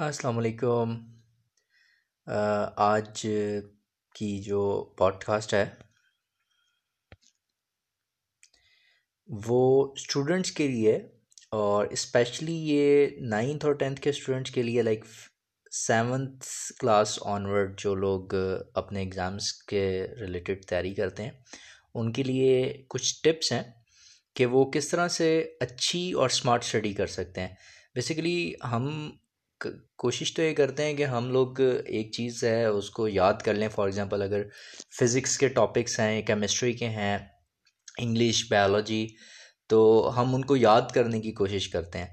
السلام علیکم آج کی جو پوڈ کاسٹ ہے وہ اسٹوڈنٹس کے لیے اور اسپیشلی یہ نائنتھ اور ٹینتھ کے اسٹوڈنٹس کے لیے لائک سیونتھ کلاس آنورڈ جو لوگ اپنے ایگزامس کے ریلیٹڈ تیاری کرتے ہیں ان کے لیے کچھ ٹپس ہیں کہ وہ کس طرح سے اچھی اور اسمارٹ اسٹڈی کر سکتے ہیں بیسیکلی ہم کوشش تو یہ کرتے ہیں کہ ہم لوگ ایک چیز ہے، اس کو یاد کر لیں۔ فار ایگزامپل اگر فزکس کے ٹاپکس ہیں کیمسٹری کے ہیں انگلش بایولوجی تو ہم ان کو یاد کرنے کی کوشش کرتے ہیں۔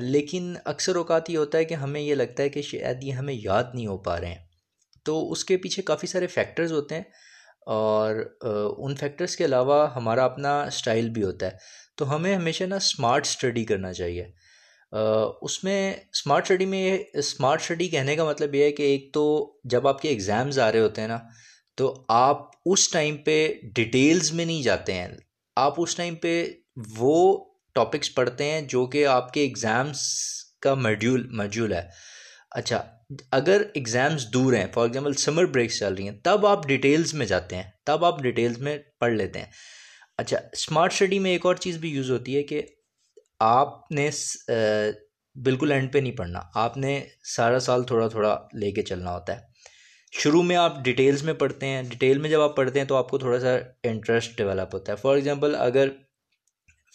لیکن اکثر اوقات یہ ہوتا ہے کہ ہمیں یہ لگتا ہے کہ شاید یہ ہمیں یاد نہیں ہو پا رہے ہیں۔ تو اس کے پیچھے کافی سارے فیکٹرز ہوتے ہیں اور ان فیکٹرز کے علاوہ ہمارا اپنا اسٹائل بھی ہوتا ہے۔ تو ہمیں ہمیشہ نا اسمارٹ اسٹڈی کرنا چاہیے۔ اس میں اسمارٹ اسٹڈی میں یہ اسمارٹ اسٹڈی کہنے کا مطلب یہ ہے کہ ایک تو جب آپ کے ایگزامز آ رہے ہوتے ہیں نا، تو آپ اس ٹائم پہ ڈیٹیلز میں نہیں جاتے ہیں۔ آپ اس ٹائم پہ وہ ٹاپکس پڑھتے ہیں جو کہ آپ کے ایگزامس کا میڈیول میڈیول ہے۔ اچھا اگر ایگزامس دور ہیں فار ایگزامپل سمر بریکس چل رہی ہیں، تب آپ ڈیٹیلز میں جاتے ہیں۔ تب آپ ڈیٹیلز میں پڑھ لیتے ہیں۔ اچھا اسمارٹ اسٹڈی میں ایک اور چیز بھی یوز ہوتی ہے کہ آپ نے بالکل اینڈ پہ نہیں پڑھنا۔ آپ نے سارا سال تھوڑا تھوڑا لے کے چلنا ہوتا ہے۔ شروع میں آپ ڈیٹیلز میں پڑھتے ہیں۔ ڈیٹیل میں جب آپ پڑھتے ہیں تو آپ کو تھوڑا سا انٹرسٹ ڈیولپ ہوتا ہے۔ فار ایگزامپل اگر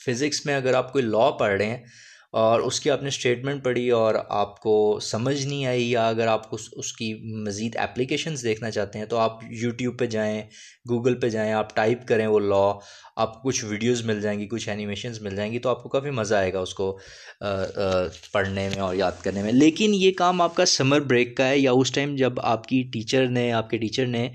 فزکس میں اگر آپ کوئی لا پڑھ رہے ہیں اور اس کی آپ نے اسٹیٹمنٹ پڑھی اور آپ کو سمجھ نہیں آئی یا اگر آپ کو اس کی مزید اپلیکیشنز دیکھنا چاہتے ہیں تو آپ یوٹیوب پہ جائیں گوگل پہ جائیں، آپ ٹائپ کریں وہ لا آپ کو کچھ ویڈیوز مل جائیں گی، کچھ اینیمیشنز مل جائیں گی تو آپ کو کافی مزہ آئے گا اس کو پڑھنے میں اور یاد کرنے میں۔ لیکن یہ کام آپ کا سمر بریک کا ہے یا اس ٹائم جب آپ کی ٹیچر نے، آپ کے ٹیچر نے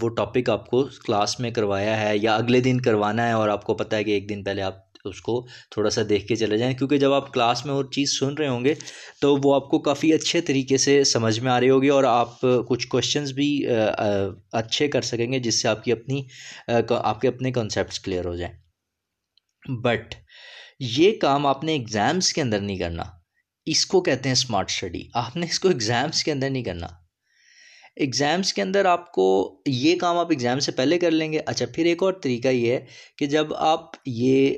وہ ٹاپک آپ کو کلاس میں کروایا ہے یا اگلے دن کروانا ہے اور آپ کو پتہ ہے کہ ایک دن پہلے آپ تو اس کو تھوڑا سا دیکھ کے چلے جائیں۔ کیونکہ جب آپ کلاس میں وہ چیز سن رہے ہوں گے تو وہ آپ کو کافی اچھے طریقے سے سمجھ میں آ رہی ہوگی اور آپ کچھ کوشچنز بھی اچھے کر سکیں گے جس سے آپ کی اپنی آپ کے اپنے کنسیپٹس کلیئر ہو جائیں۔ بٹ یہ کام آپ نے ایگزامس کے اندر نہیں کرنا۔ اس کو کہتے ہیں اسمارٹ اسٹڈی آپ نے اس کو ایگزامس کے اندر نہیں کرنا۔ ایگزامس کے اندر آپ کو یہ کام آپ ایگزام سے پہلے کر لیں گے۔ اچھا پھر ایک اور طریقہ یہ ہے کہ جب آپ یہ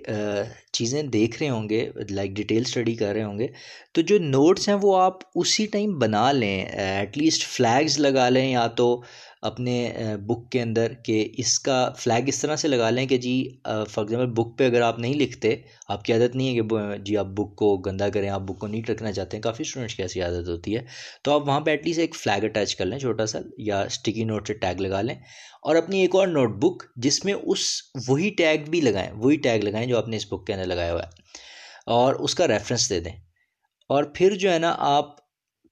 چیزیں دیکھ رہے ہوں گے لائک ڈیٹیل اسٹڈی کر رہے ہوں گے، تو جو نوٹس ہیں وہ آپ اسی ٹائم بنا لیں ایٹ لیسٹ فلیگز لگا لیں یا تو اپنے بک کے اندر کہ اس کا فلیگ اس طرح سے لگا لیں کہ جی فار ایگزامپل بک پہ اگر آپ نہیں لکھتے، آپ کی عادت نہیں ہے کہ جی آپ بک کو گندا کریں، آپ بک کو نیٹ رکھنا چاہتے ہیں، کافی اسٹوڈنٹس کی ایسی عادت ہوتی ہے۔ تو آپ وہاں پہ ایٹ لیسٹ ایک فلیگ اٹیچ کر لیں چھوٹا سا یا اسٹکی نوٹ سے ٹیگ لگا لیں۔ اور اپنی ایک اور نوٹ بک جس میں اس وہی ٹیگ بھی لگائیں، وہی ٹیگ لگائیں جو آپ نے اس بک کے اندر لگایا ہوا ہے۔ اور اس کا ریفرنس دے دیں۔ اور پھر جو ہے نا، آپ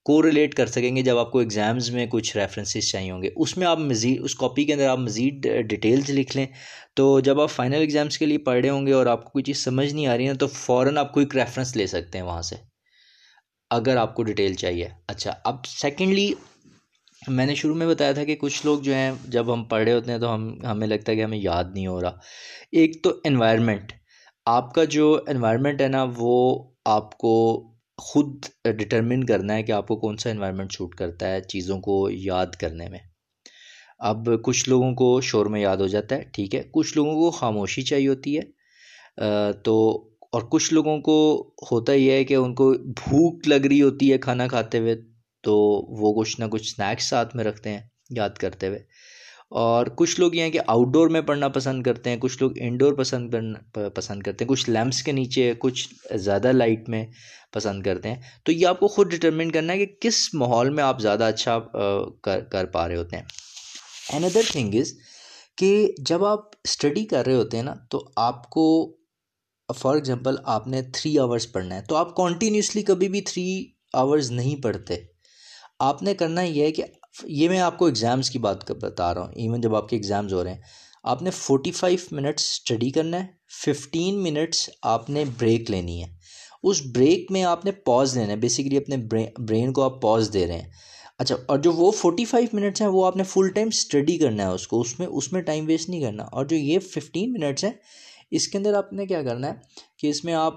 کو ریلیٹ کر سکیں گے جب آپ کو ایگزامز میں کچھ ریفرنسز چاہیے ہوں گے۔ اس میں آپ مزید اس کاپی کے اندر آپ مزید ڈیٹیلز لکھ لیں۔ تو جب آپ فائنل ایگزامس کے لیے پڑھ رہے ہوں گے اور آپ کو کوئی چیز سمجھ نہیں آ رہی ہے تو فوراً آپ کوئی ریفرنس لے سکتے ہیں وہاں سے۔ اگر آپ کو ڈیٹیل چاہیے۔ اچھا اب سیکنڈلی میں نے شروع میں بتایا تھا کہ کچھ لوگ جو ہیں، جب ہم پڑھ رہے ہوتے ہیں تو ہم ہمیں لگتا ہے کہ ہمیں یاد نہیں ہو رہا۔ ایک تو انوائرمنٹ آپ کا جو انوائرمنٹ ہے نا، وہ آپ کو خود ڈٹرمن کرنا ہے کہ آپ کو کون سا انوائرمنٹ سوٹ کرتا ہے چیزوں کو یاد کرنے میں۔ اب کچھ لوگوں کو شور میں یاد ہو جاتا ہے، ٹھیک ہے، کچھ لوگوں کو خاموشی چاہیے ہوتی ہے۔ تو، اور کچھ لوگوں کو ہوتا یہ ہے کہ ان کو بھوک لگ رہی ہوتی ہے کھانا کھاتے ہوئے، تو وہ کچھ نہ کچھ اسنیکس ساتھ میں رکھتے ہیں یاد کرتے ہوئے۔ اور کچھ لوگ یہ ہیں کہ آؤٹ ڈور میں پڑھنا پسند کرتے ہیں، کچھ لوگ انڈور پسند کرنا پسند کرتے ہیں، کچھ لیمپس کے نیچے، کچھ زیادہ لائٹ میں پسند کرتے ہیں۔ تو یہ آپ کو خود ڈٹرمن کرنا ہے کہ کس ماحول میں آپ زیادہ اچھا کر کر پا رہے ہوتے ہیں۔ این ادر تھنگ از کہ جب آپ اسٹڈی کر رہے ہوتے ہیں نا، تو آپ کو فار ایگزامپل آپ نے تھری آورس پڑھنا ہے، تو آپ کنٹینیوسلی کبھی بھی تھری آورز نہیں پڑھتے۔ آپ نے کرنا یہ ہے کہ یہ میں آپ کو ایگزامس کی بات بتا رہا ہوں۔ ایون جب آپ کے ایگزامز ہو رہے ہیں، آپ نے فورٹی فائیو منٹس اسٹڈی کرنا ہے ففٹین منٹس آپ نے بریک لینی ہے۔ اس بریک میں آپ نے پاز لینا ہے بیسیکلی اپنے برین کو آپ پاز دے رہے ہیں۔ اچھا اور جو وہ فورٹی فائیو منٹس ہیں، وہ آپ نے فل ٹائم اسٹڈی کرنا ہے اس کو۔ اس میں اس میں ٹائم ویسٹ نہیں کرنا۔ اور جو یہ ففٹین منٹس ہیں، اس کے اندر آپ نے کیا کرنا ہے کہ اس میں آپ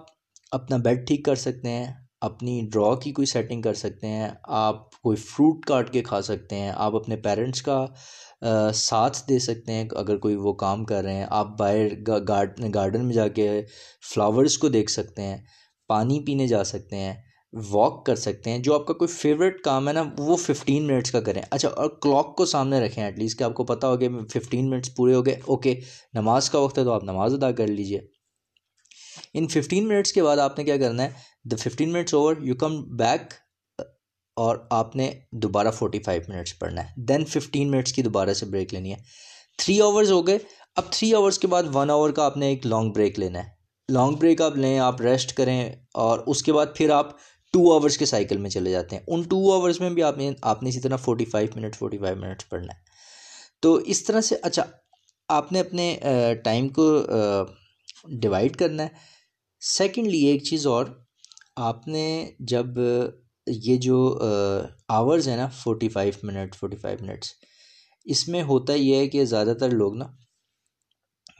اپنا بیڈ ٹھیک کر سکتے ہیں، اپنی ڈرا کی کوئی سیٹنگ کر سکتے ہیں، آپ کوئی فروٹ کاٹ کے کھا سکتے ہیں، آپ اپنے پیرنٹس کا ساتھ دے سکتے ہیں اگر کوئی وہ کام کر رہے ہیں۔ آپ باہر گارڈن میں جا کے فلاورز کو دیکھ سکتے ہیں، پانی پینے جا سکتے ہیں واک کر سکتے ہیں۔ جو آپ کا کوئی فیوریٹ کام ہے نا، وہ ففٹین منٹس کا کریں۔ اچھا اور کلاک کو سامنے رکھیں ایٹ لیسٹ کہ آپ کو پتہ ہو کہ ففٹین منٹس پورے ہو گئے۔ اوکے نماز کا وقت ہے تو آپ نماز ادا کر لیجیے۔ ان ففٹین منٹس کے بعد آپ نے کیا کرنا ہے؟ The fifteen minutes over you come back اور آپ نے دوبارہ فورٹی فائیو منٹس پڑھنا ہے۔ دین ففٹین منٹس کی دوبارہ سے بریک لینی ہے۔ تھری آورز ہو گئے۔ اب تھری آورس کے بعد ون آور کا آپ نے ایک لانگ بریک لینا ہے۔ لانگ بریک آپ لیں، آپ ریسٹ کریں اور اس کے بعد پھر آپ ٹو آورس کے سائیکل میں چلے جاتے ہیں۔ ان ٹو آورس میں بھی آپ نے آپ نے اسی طرح forty five minute forty five minutes پڑھنا ہے۔ تو اس طرح سے اچھا آپ نے اپنے ٹائم کو ڈیوائڈ کرنا ہے۔ سیکنڈلی ایک چیز اور، آپ نے جب یہ جو آورز ہیں نا forty five minute forty five minutes اس میں ہوتا یہ ہے کہ زیادہ تر لوگ نا،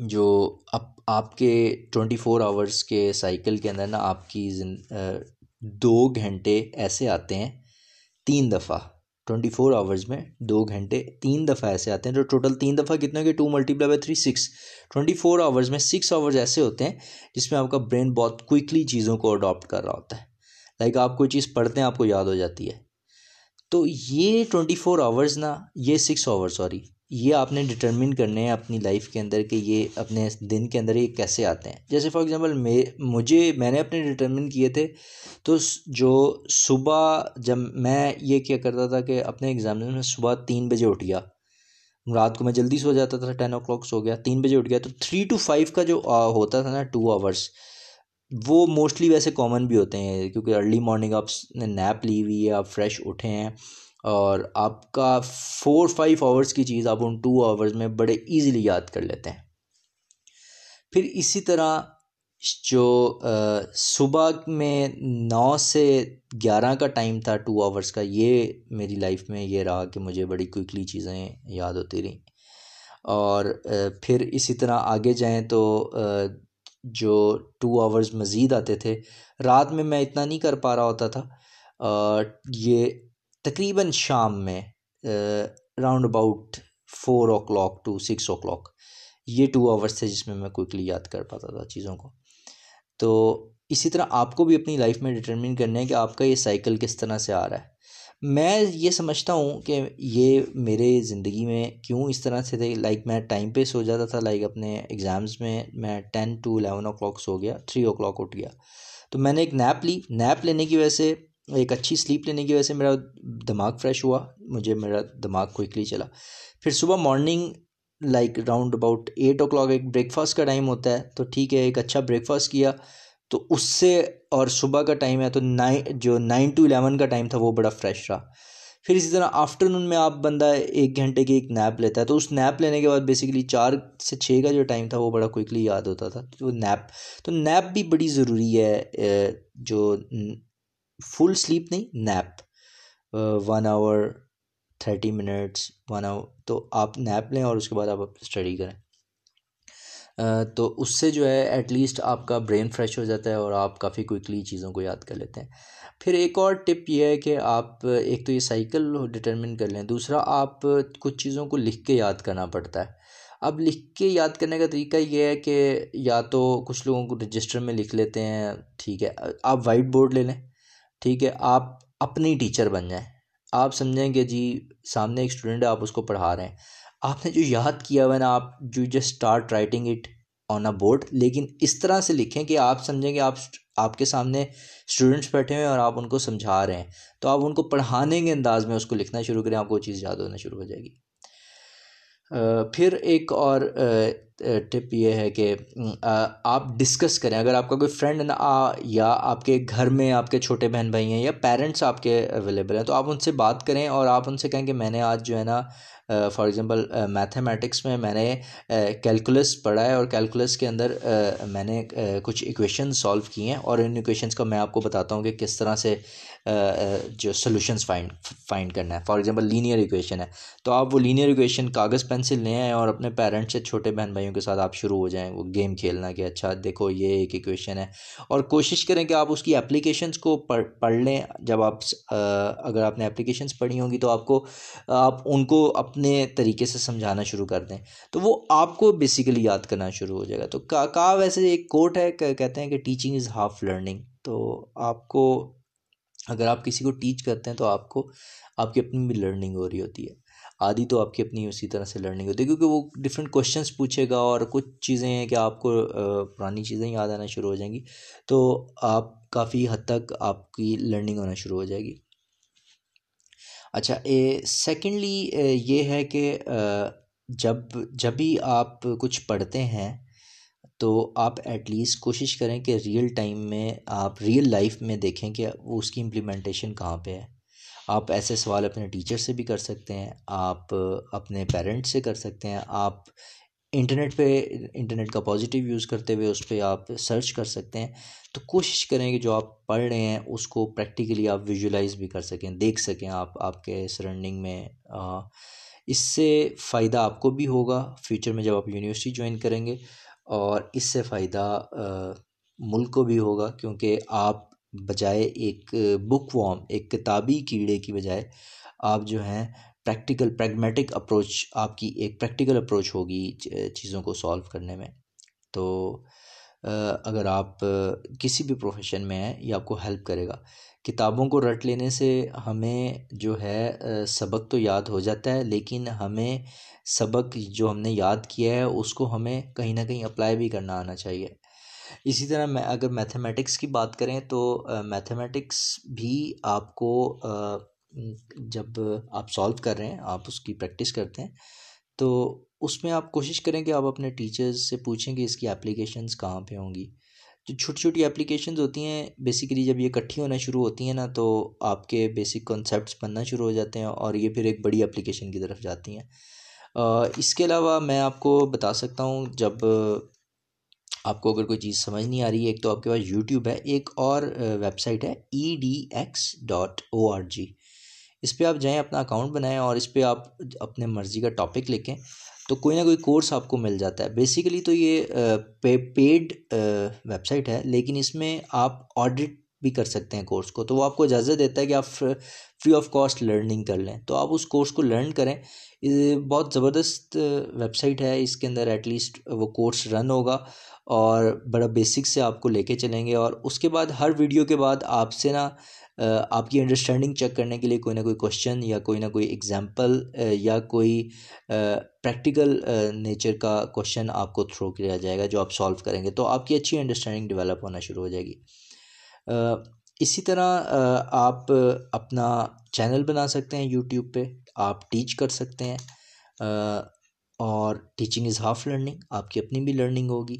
جو اب آپ کے ٹوئنٹی فور آورس کے سائیکل کے اندر نا، آپ کی دو گھنٹے ایسے آتے ہیں، تین دفعہ ٹوئنٹی فور آورز میں دو گھنٹے تین دفعہ ایسے آتے ہیں، جو ٹوٹل تین دفعہ کتنے کہ to multiply by three six twenty four hours میں سکس آورز ایسے ہوتے ہیں، جس میں آپ کا برین بہت کوئکلی چیزوں کو اڈاپٹ کر رہا ہوتا ہے۔ لائک آپ کوئی چیز پڑھتے ہیں، آپ کو یاد ہو جاتی ہے۔ تو یہ ٹوئنٹی فور آورز نا، یہ سکس آور سوری یہ آپ نے ڈٹرمن کرنے ہیں اپنی لائف کے اندر کہ یہ اپنے دن کے اندر یہ کیسے آتے ہیں۔ جیسے فار ایگزامپل میں، مجھے، میں نے اپنے ڈٹرمن کیے تھے تو جو صبح جب میں یہ کیا کرتا تھا کہ اپنے ایگزامن میں صبح تین بجے اٹھ گیا۔ رات کو میں جلدی سو جاتا تھا ٹین او کلاک سو گیا، تین بجے اٹھ گیا۔ تو تھری ٹو فائیو کا جو ہوتا تھا نا ٹو آورس وہ موسٹلی ویسے کامن بھی ہوتے ہیں، کیونکہ ارلی مارننگ آپ نے نیپ لی ہوئی ہے، آپ فریش اٹھے ہیں اور آپ کا فور فائیو آورس کی چیز آپ ان ٹو آورس میں بڑے ایزیلی یاد کر لیتے ہیں۔ پھر اسی طرح جو صبح میں نو سے گیارہ کا ٹائم تھا ٹو آورس کا، یہ میری لائف میں یہ رہا کہ مجھے بڑی کوئکلی چیزیں یاد ہوتی رہیں۔ اور پھر اسی طرح آگے جائیں تو جو ٹو آورز مزید آتے تھے، رات میں میں اتنا نہیں کر پا رہا ہوتا تھا۔ یہ تقریباً شام میں round about four o'clock to six o'clock یہ ٹو آورس تھے جس میں میں کوئکلی یاد کر پاتا تھا چیزوں کو۔ تو اسی طرح آپ کو بھی اپنی لائف میں ڈٹرمن کرنا ہے کہ آپ کا یہ سائیکل کس طرح سے آ رہا ہے۔ میں یہ سمجھتا ہوں کہ یہ میرے زندگی میں کیوں اس طرح سے تھے؟ لائک میں ٹائم پہ سو جاتا تھا لائک اپنے ایگزامز میں میں ten to eleven o'clock سو گیا تھری او کلاک اٹھ گیا۔ تو میں نے ایک نیپ لی۔ نیپ لینے کی وجہ سے، ایک اچھی سلیپ لینے کی وجہ سے میرا دماغ فریش ہوا، مجھے میرا دماغ کوئکلی چلا۔ پھر صبح morning like round about eight o'clock ایک بریک فاسٹ کا ٹائم ہوتا ہے۔ تو ٹھیک ہے، ایک اچھا بریک فاسٹ کیا۔ تو اس سے اور صبح کا ٹائم ہے تو نائن جو نائن ٹو الیون کا ٹائم تھا وہ بڑا فریش رہا۔ پھر اسی طرح آفٹر نون میں آپ بندہ ایک گھنٹے کی ایک نیپ لیتا ہے تو اس نیپ لینے کے بعد بیسیکلی چار سے چھ کا جو ٹائم تھا وہ بڑا کوئکلی یاد ہوتا تھا۔ تو نیپ تو نیپ بھی بڑی ضروری ہے جو فل سلیپ نہیں nap one hour thirty minutes one hour تو آپ نیپ لیں اور اس کے بعد آپ اسٹڈی کریں۔ تو اس سے جو ہے ایٹ لیسٹ آپ کا برین فریش ہو جاتا ہے اور آپ کافی کوئکلی چیزوں کو یاد کر لیتے ہیں۔ پھر ایک اور ٹپ یہ ہے کہ آپ ایک تو یہ سائیکل ڈٹرمن کر لیں، دوسرا آپ کچھ چیزوں کو لکھ کے یاد کرنا پڑتا ہے۔ اب لکھ کے یاد کرنے کا طریقہ یہ ہے کہ یا تو کچھ لوگوں کو رجسٹر میں لکھ لیتے ہیں، ٹھیک ہے، آپ وائٹ بورڈ لے لیں، ٹھیک ہے، آپ اپنی ٹیچر بن جائیں۔ آپ سمجھیں کہ جی سامنے ایک اسٹوڈنٹ ہے، آپ اس کو پڑھا رہے ہیں۔ آپ نے جو یاد کیا ہوا ہے نا آپ جو just start writing it on a board لیکن اس طرح سے لکھیں کہ آپ سمجھیں کہ آپ آپ کے سامنے اسٹوڈنٹس بیٹھے ہوئے ہیں اور آپ ان کو سمجھا رہے ہیں۔ تو آپ ان کو پڑھانے کے انداز میں اس کو لکھنا شروع کریں، آپ کو وہ چیز یاد ہونا شروع ہو جائے گی۔ پھر ایک اور ٹپ یہ ہے کہ آپ ڈسکس کریں۔ اگر آپ کا کوئی فرینڈ نا یا آپ کے گھر میں آپ کے چھوٹے بہن بھائی ہیں یا پیرنٹس آپ کے اویلیبل ہیں، تو آپ ان سے بات کریں اور آپ ان سے کہیں کہ میں نے آج جو ہے نا فار ایگزامپل میتھمیٹکس میں میں نے کیلکولس پڑھا ہے اور کیلکولس کے اندر میں نے کچھ ایکویشن سالو کی ہیں اور ان ایکویشنس کا میں آپ کو بتاتا ہوں کہ کس طرح سے جو سلوشنس فائنڈ فائنڈ کرنا ہے۔ فار ایگزامپل لینئر ایکویشن ہے۔ تو آپ وہ لینئر ایکویشن کاغذ پینسل لے آئیں اور اپنے پیرنٹس سے چھوٹے بہن بھائیوں کے ساتھ آپ شروع ہو جائیں، وہ گیم کھیلنا کہ اچھا دیکھو یہ ایک ایکویشن ہے۔ اور کوشش کریں کہ آپ اس کی اپلیکیشنس کو پڑھ پڑھ لیں۔ جب آپ اگر آپ نے اپلیکیشنس پڑھی ہوں گی تو آپ کو، آپ ان کو اپنے اپنے طریقے سے سمجھانا شروع کر دیں، تو وہ آپ کو بیسیکلی یاد کرنا شروع ہو جائے گا۔ تو کہا ویسے ایک کوٹ ہے کہتے ہیں کہ ٹیچنگ از ہاف لرننگ تو آپ کو، اگر آپ کسی کو ٹیچ کرتے ہیں تو آپ کو، آپ کی اپنی بھی لرننگ ہو رہی ہوتی ہے۔ آدھی تو آپ کی اپنی اسی طرح سے لرننگ ہوتی ہے، کیونکہ وہ ڈفرینٹ کوشچنس پوچھے گا اور کچھ چیزیں ہیں کہ آپ کو پرانی چیزیں یاد آنا شروع ہو جائیں گی۔ تو آپ کافی حد تک آپ کی لرننگ ہونا شروع ہو جائے گی۔ اچھا سیکنڈلی یہ ہے کہ جب جب بھی آپ کچھ پڑھتے ہیں تو آپ ایٹ لیسٹ کوشش کریں کہ ریئل ٹائم میں آپ ریئل لائف میں دیکھیں کہ اس کی امپلیمنٹیشن کہاں پہ ہے۔ آپ ایسے سوال اپنے ٹیچر سے بھی کر سکتے ہیں، آپ اپنے پیرنٹس سے کر سکتے ہیں، آپ انٹرنیٹ پہ، انٹرنیٹ کا پازیٹیو یوز کرتے ہوئے اس پہ آپ سرچ کر سکتے ہیں۔ تو کوشش کریں کہ جو آپ پڑھ رہے ہیں، اس کو پریکٹیکلی آپ ویژولائز بھی کر سکیں، دیکھ سکیں آپ آپ کے سرنڈنگ میں۔ اس سے فائدہ آپ کو بھی ہوگا۔ فیوچر میں جب آپ یونیورسٹی جوائن کریں گے، اور اس سے فائدہ ملک کو بھی ہوگا۔ کیونکہ آپ بجائے ایک بک وام ایک کتابی کیڑے کی بجائے آپ جو ہیں پریکٹیکل پریگمیٹک اپروچ آپ کی ایک پریکٹیکل اپروچ ہوگی چیزوں کو سالو کرنے میں۔ تو اگر آپ کسی بھی پروفیشن میں ہیں، یہ آپ کو ہیلپ کرے گا۔ کتابوں کو رٹ لینے سے ہمیں جو ہے سبق تو یاد ہو جاتا ہے، لیکن ہمیں سبق جو ہم نے یاد کیا ہے، اس کو ہمیں کہیں نہ کہیں اپلائی بھی کرنا آنا چاہیے۔ اسی طرح میں، اگر میتھمیٹکس کی بات کریں تو میتھمیٹکس بھی آپ کو جب آپ سالو کر رہے ہیں، آپ اس کی پریکٹس کرتے ہیں، تو اس میں آپ کوشش کریں کہ آپ اپنے ٹیچرز سے پوچھیں کہ اس کی اپلیکیشنز کہاں پہ ہوں گی۔ جو چھوٹی چھوٹی اپلیکیشنز ہوتی ہیں بیسیکلی جب یہ اکٹھی ہونا شروع ہوتی ہیں نا، تو آپ کے بیسک کنسیپٹس بننا شروع ہو جاتے ہیں اور یہ پھر ایک بڑی اپلیکیشن کی طرف جاتی ہیں۔ اس کے علاوہ میں آپ کو بتا سکتا ہوں، جب آپ کو اگر کوئی چیز سمجھ نہیں آ رہی ہے ایک تو آپ کے پاس یوٹیوب ہے، ایک اور ویب سائٹ ہے E D X dot O R G اس پہ آپ جائیں، اپنا اکاؤنٹ بنائیں اور اس پہ آپ اپنے مرضی کا ٹاپک لکھیں، تو کوئی نہ کوئی کورس آپ کو مل جاتا ہے۔ بیسیکلی تو یہ پیڈ ویب سائٹ ہے، لیکن اس میں آپ آڈٹ بھی کر سکتے ہیں کورس کو۔ تو وہ آپ کو اجازت دیتا ہے کہ آپ فری آف کاسٹ لرننگ کر لیں۔ تو آپ اس کورس کو لرن کریں۔ بہت زبردست ویب سائٹ ہے۔ اس کے اندر ایٹ لیسٹ وہ کورس رن ہوگا۔ اور بڑا بیسک سے آپ کو لے کے چلیں گے اور اس کے بعد ہر ویڈیو کے بعد آپ سے نا آپ کی انڈرسٹینڈنگ چیک کرنے کے لیے کوئی نہ کوئی کوشچن یا کوئی نہ کوئی ایگزامپل یا کوئی پریکٹیکل نیچر کا کوشچن آپ کو تھرو کیا جائے گا جو آپ سالو کریں گے، تو آپ کی اچھی انڈرسٹینڈنگ ڈیولپ ہونا شروع ہو جائے گی۔ اسی طرح آپ اپنا چینل بنا سکتے ہیں یوٹیوب پہ، آپ ٹیچ کر سکتے ہیں اور ٹیچنگ از ہاف لرننگ آپ کی اپنی بھی لرننگ ہوگی۔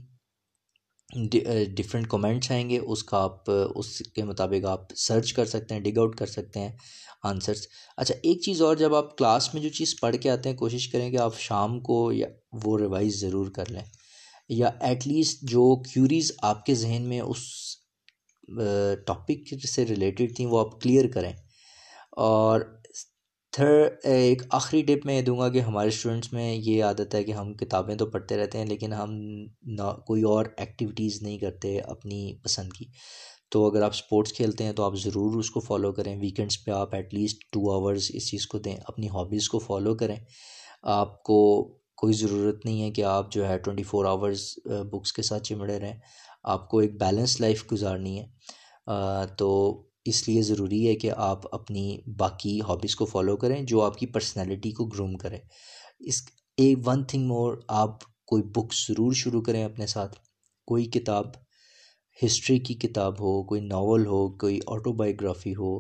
ڈفرینٹ کومنٹس آئیں گے، اس کا آپ، اس کے مطابق آپ سرچ کر سکتے ہیں ڈگ آؤٹ کر سکتے ہیں آنسرس اچھا ایک چیز اور، جب آپ کلاس میں جو چیز پڑھ کے آتے ہیں، کوشش کریں کہ آپ شام کو یا وہ ریوائز ضرور کر لیں۔ یا ایٹ لیسٹ جو کیوریز آپ کے ذہن میں اس ٹاپک سے ریلیٹڈ تھیں، وہ آپ کلیئر کریں۔ اور ایک آخری ٹپ میں یہ دوں گا کہ ہمارے اسٹوڈنٹس میں یہ عادت ہے کہ ہم کتابیں تو پڑھتے رہتے ہیں، لیکن ہم نہ کوئی اور ایکٹیویٹیز نہیں کرتے اپنی پسند کی۔ تو اگر آپ اسپورٹس کھیلتے ہیں تو آپ ضرور اس کو فالو کریں۔ ویکینڈس پہ آپ ایٹ لیسٹ ٹو آورس اس چیز کو دیں، اپنی ہابیز کو فالو کریں۔ آپ کو کوئی ضرورت نہیں ہے کہ آپ جو ہے ٹوئنٹی فور آورس بکس کے ساتھ چمڑے رہیں۔ آپ کو ایک بیلنس لائف گزارنی ہے۔ تو اس لیے ضروری ہے کہ آپ اپنی باقی ہابیز کو فالو کریں جو آپ کی پرسنالٹی کو گروم کرے اس اے ون تھنگ مور آپ کوئی بک ضرور شروع کریں اپنے ساتھ۔ کوئی کتاب ہسٹری کی کتاب ہو، کوئی ناول ہو، کوئی آٹو بایوگرافی ہو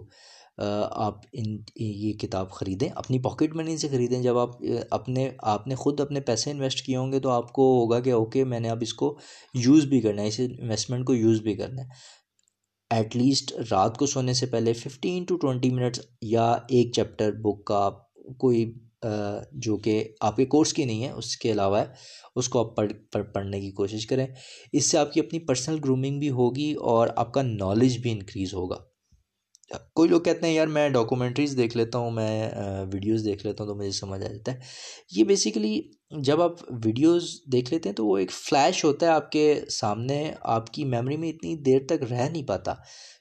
آپ ان، یہ کتاب خریدیں۔ اپنی پاکٹ منی سے خریدیں۔ جب آپ، اپنے، آپ نے خود اپنے پیسے انویسٹ کیے ہوں گے تو آپ کو ہوگا کہ اوکے میں نے اب اس کو یوز بھی کرنا ہے، اس انویسٹمنٹ کو یوز بھی کرنا ہے۔ ایٹ لیسٹ رات کو سونے سے پہلے ففٹین ٹو ٹوینٹی منٹس یا ایک چیپٹر بک کا کوئی جو کہ آپ کے کورس کی نہیں ہے، اس کے علاوہ ہے اس کو آپ پڑھ پڑھنے کی کوشش کریں۔ اس سے آپ کی اپنی پرسنل گرومنگ بھی ہوگی اور آپ کا نالج بھی انکریز ہوگا۔ کوئی لوگ کہتے ہیں، یار میں ڈاکومنٹریز دیکھ لیتا ہوں، میں ویڈیوز دیکھ لیتا ہوں تو مجھے سمجھ آ جاتا ہے۔ یہ بیسیکلی جب آپ ویڈیوز دیکھ لیتے ہیں تو وہ ایک فلیش ہوتا ہے آپ کے سامنے، آپ کی میموری میں اتنی دیر تک رہ نہیں پاتا۔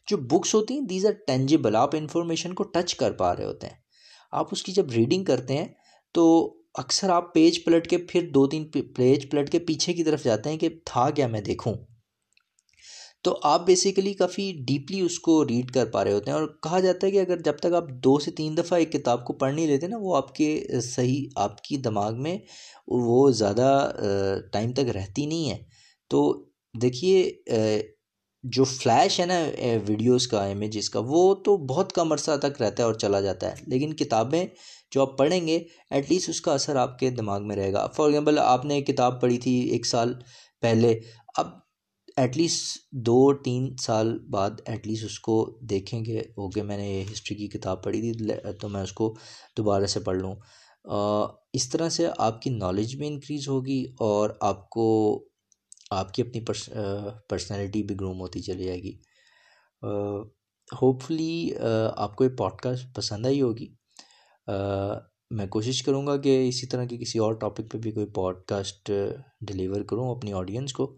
جو بکس ہوتی ہیں دیز آر ٹینجیبل آپ انفارمیشن کو ٹچ کر پا رہے ہوتے ہیں۔ آپ اس کی جب ریڈنگ کرتے ہیں تو اکثر آپ پیج پلٹ کے پھر دو تین پیج پلٹ کے پیچھے کی طرف جاتے ہیں کہ تھا کیا میں دیکھوں۔ تو آپ بیسیکلی کافی ڈیپلی اس کو ریڈ کر پا رہے ہوتے ہیں اور کہا جاتا ہے کہ اگر جب تک آپ دو سے تین دفعہ ایک کتاب کو پڑھ نہیں لیتے نا، وہ آپ کے صحیح، آپ کی دماغ میں وہ زیادہ ٹائم تک رہتی نہیں ہے۔ تو دیکھیے جو فلیش ہے نا ویڈیوز کا امیجز کا، وہ تو بہت کم عرصہ تک رہتا ہے اور چلا جاتا ہے۔ لیکن کتابیں جو آپ پڑھیں گے ایٹ لیسٹ اس کا اثر آپ کے دماغ میں رہے گا۔ فار ایگزامپل آپ نے کتاب پڑھی تھی ایک سال پہلے۔ اب ایٹ لیسٹ دو تین سال بعد ایٹ لیسٹ اس کو دیکھیں گے اوکے میں نے یہ ہسٹری کی کتاب پڑھی تھی، تو میں اس کو دوبارہ سے پڑھ لوں۔ اس طرح سے آپ کی نالج بھی انکریز ہوگی اور آپ کو، آپ کی اپنی پرسنالٹی بھی گروم ہوتی چلی جائے گی۔ ہوپ فلی آپ کو یہ پوڈ کاسٹ پسند آئی ہوگی۔ میں کوشش کروں گا کہ اسی طرح کے کسی اور ٹاپک پہ بھی کوئی پوڈ کاسٹ ڈلیور کروں اپنی آڈینس کو۔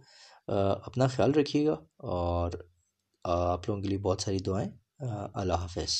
اپنا خیال رکھیے گا اور آپ لوگوں کے لیے بہت ساری دعائیں۔ اللہ حافظ۔